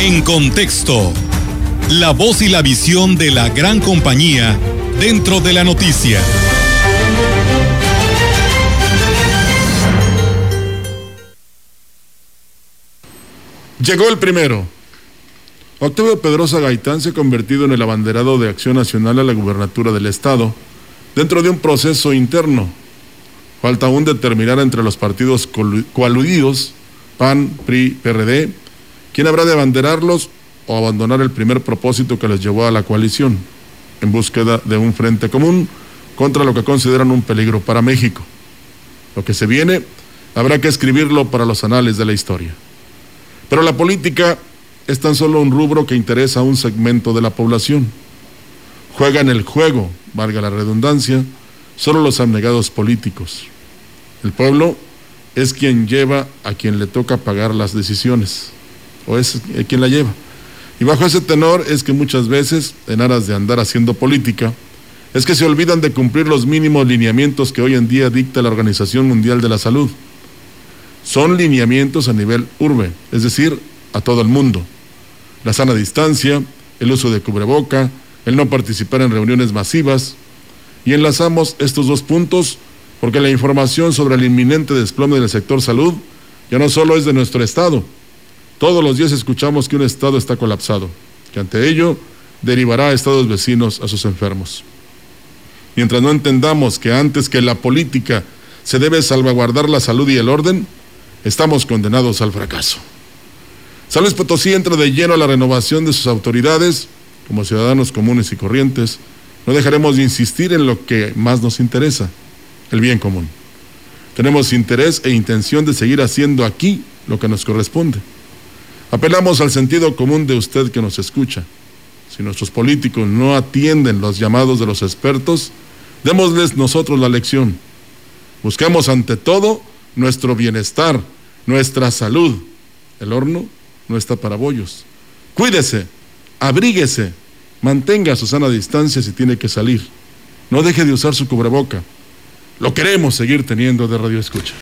En contexto, la voz y la visión de la gran compañía dentro de la noticia. Llegó el primero. Octavio Pedrosa Gaitán se ha convertido en el abanderado de Acción Nacional a la gubernatura del Estado dentro de un proceso interno. Falta aún determinar entre los partidos coaludidos, PAN, PRI, PRD, quién habrá de abanderarlos o abandonar el primer propósito que les llevó a la coalición, en búsqueda de un frente común contra lo que consideran un peligro para México. Lo que se viene habrá que escribirlo para los anales de la historia. Pero la política es tan solo un rubro que interesa a un segmento de la población. Juegan el juego, valga la redundancia, solo los abnegados políticos. El pueblo es quien lleva a quien le toca pagar las decisiones, o es quien la lleva. Y bajo ese tenor es que muchas veces, en aras de andar haciendo política, es que se olvidan de cumplir los mínimos lineamientos que hoy en día dicta la Organización Mundial de la Salud son lineamientos a nivel urbe, es decir, a todo el mundo. La sana distancia, el uso de cubreboca, el no participar en reuniones masivas. Y enlazamos estos dos puntos porque la información sobre el inminente desplome del sector salud ya no solo es de nuestro Estado. Todos los días escuchamos que un Estado está colapsado, que ante ello derivará a Estados vecinos a sus enfermos. Mientras no entendamos que antes que la política se debe salvaguardar la salud y el orden, estamos condenados al fracaso. San Potosí entra de lleno a la renovación de sus autoridades como ciudadanos comunes y corrientes. No dejaremos de insistir en lo que más nos interesa, el bien común. Tenemos interés e intención de seguir haciendo aquí lo que nos corresponde. Apelamos al sentido común de usted que nos escucha. Si nuestros políticos no atienden los llamados de los expertos, démosles nosotros la lección. Busquemos ante todo nuestro bienestar, nuestra salud. El horno no está para bollos. Cuídese, abríguese, mantenga su sana distancia si tiene que salir. No deje de usar su cubreboca. Lo queremos seguir teniendo de radio escucha.